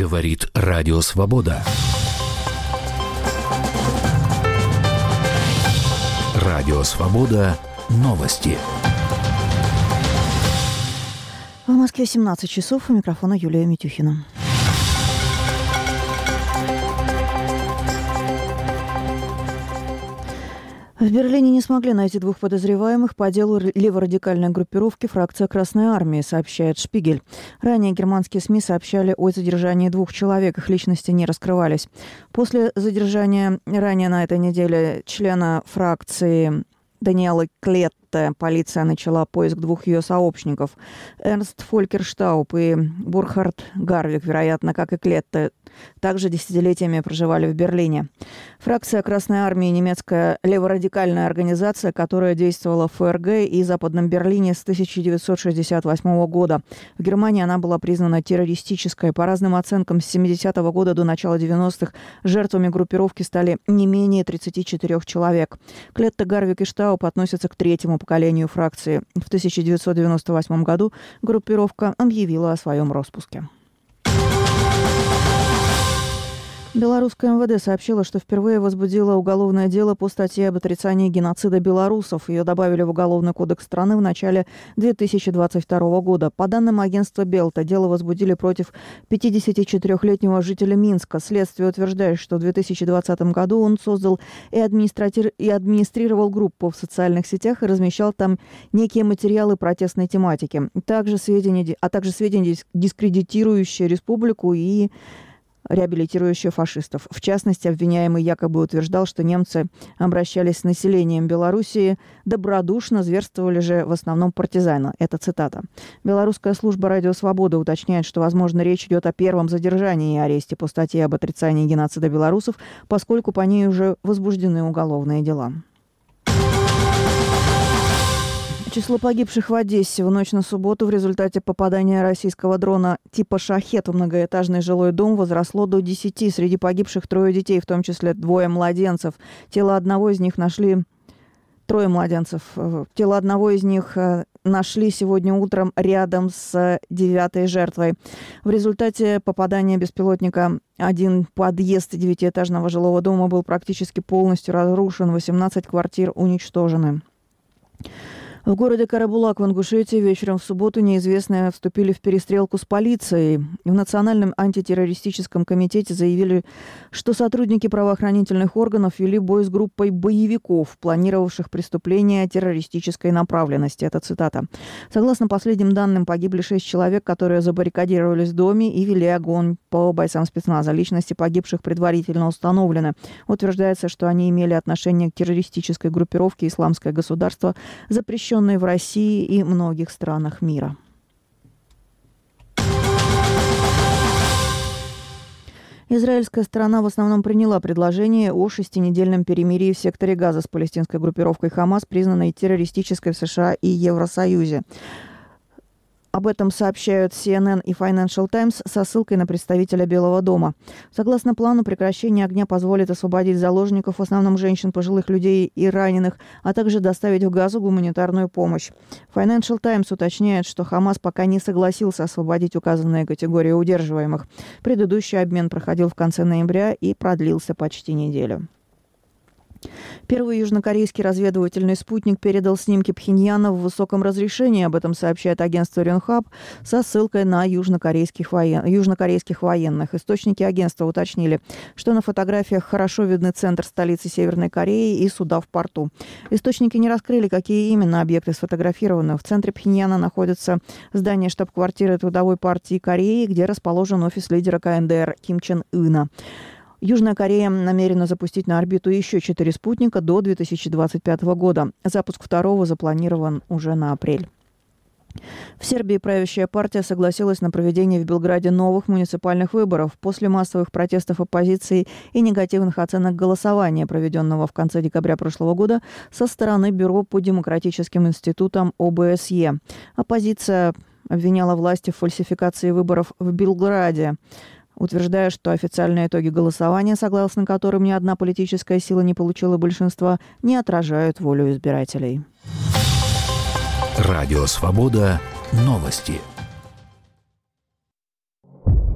Говорит Радио Свобода. Радио Свобода. Новости. В Москве 17 часов. У микрофона Юлия Митюхина. В Берлине не смогли найти двух подозреваемых по делу леворадикальной группировки «Фракция Красной Армии», сообщает Шпигель. Ранее германские СМИ сообщали о задержании двух человек, их личности не раскрывались. После задержания ранее на этой неделе члена фракции Даниэлы Клетте полиция начала поиск двух ее сообщников. Эрнст Фолькерштауп и Бурхард Гарвик, вероятно, как и Клетте, также десятилетиями проживали в Берлине. Фракция Красной Армии – немецкая леворадикальная организация, которая действовала в ФРГ и Западном Берлине с 1968 года. В Германии она была признана террористической. По разным оценкам, с 70-го года до начала 90-х жертвами группировки стали не менее 34 человек. Клетта Гарвик и Штауп относятся к третьему поколению фракции. В 1998 году группировка объявила о своем распуске. Белорусское МВД сообщило, что впервые возбудило уголовное дело по статье об отрицании геноцида белорусов. Ее добавили в Уголовный кодекс страны в начале 2022 года. По данным агентства Белта, дело возбудили против 54-летнего жителя Минска. Следствие утверждает, что в 2020 году он создал и, администратир... и администрировал группу в социальных сетях и размещал там некие материалы протестной тематики. Также сведения, а также сведения, дискредитирующие республику и реабилитирующая фашистов. В частности, обвиняемый якобы утверждал, что немцы обращались с населением Белоруссии добродушно, зверствовали же в основном партизаны. Это цитата. Белорусская служба «Радио Свобода» уточняет, что, возможно, речь идет о первом задержании и аресте по статье об отрицании геноцида белорусов, поскольку по ней уже возбуждены уголовные дела. Число погибших в Одессе в ночь на субботу в результате попадания российского дрона типа «Шахет» в многоэтажный жилой дом возросло до 10. Среди погибших трое детей, в том числе двое младенцев. Тело одного из них нашли... Трое младенцев. Тело одного из них э, нашли сегодня утром рядом с девятой жертвой. В результате попадания беспилотника один подъезд девятиэтажного жилого дома был практически полностью разрушен, 18 квартир уничтожены. В городе Карабулак в Ингушетии вечером в субботу неизвестные вступили в перестрелку с полицией. В Национальном антитеррористическом комитете заявили, что сотрудники правоохранительных органов вели бой с группой боевиков, планировавших преступления террористической направленности. Это цитата. Согласно последним данным, погибли шесть человек, которые забаррикадировались в доме и вели огонь по бойцам спецназа. Личности погибших предварительно установлены. Утверждается, что они имели отношение к террористической группировке «Исламское государство», запрещенной запрещенной в России и многих странах мира. Израильская сторона в основном приняла предложение о шестинедельном перемирии в секторе Газа с палестинской группировкой Хамас, признанной террористической в США и Евросоюзе. Об этом сообщают CNN и Financial Times со ссылкой на представителя Белого дома. Согласно плану, прекращение огня позволит освободить заложников, в основном женщин, пожилых людей и раненых, а также доставить в Газу гуманитарную помощь. Financial Times уточняет, что Хамас пока не согласился освободить указанные категории удерживаемых. Предыдущий обмен проходил в конце ноября и продлился почти неделю. Первый южнокорейский разведывательный спутник передал снимки Пхеньяна в высоком разрешении. Об этом сообщает агентство Ренхаб со ссылкой на южнокорейских, воен... южнокорейских военных. Источники агентства уточнили, что на фотографиях хорошо видны центр столицы Северной Кореи и суда в порту. Источники не раскрыли, какие именно объекты сфотографированы. В центре Пхеньяна находится здание штаб-квартиры Трудовой партии Кореи, где расположен офис лидера КНДР Ким Чен Ына. Южная Корея намерена запустить на орбиту еще четыре спутника до 2025 года. Запуск второго запланирован уже на апрель. В Сербии правящая партия согласилась на проведение в Белграде новых муниципальных выборов после массовых протестов оппозиции и негативных оценок голосования, проведенного в конце декабря прошлого года со стороны Бюро по демократическим институтам ОБСЕ. Оппозиция обвиняла власти в фальсификации выборов в Белграде утверждая, что официальные итоги голосования, согласно которым ни одна политическая сила не получила большинства, не отражают волю избирателей. Радио «Свобода» новости –